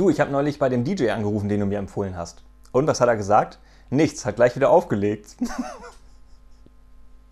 Du, ich habe neulich bei dem DJ angerufen, den du mir empfohlen hast. Und was hat er gesagt? Nichts, hat gleich wieder aufgelegt.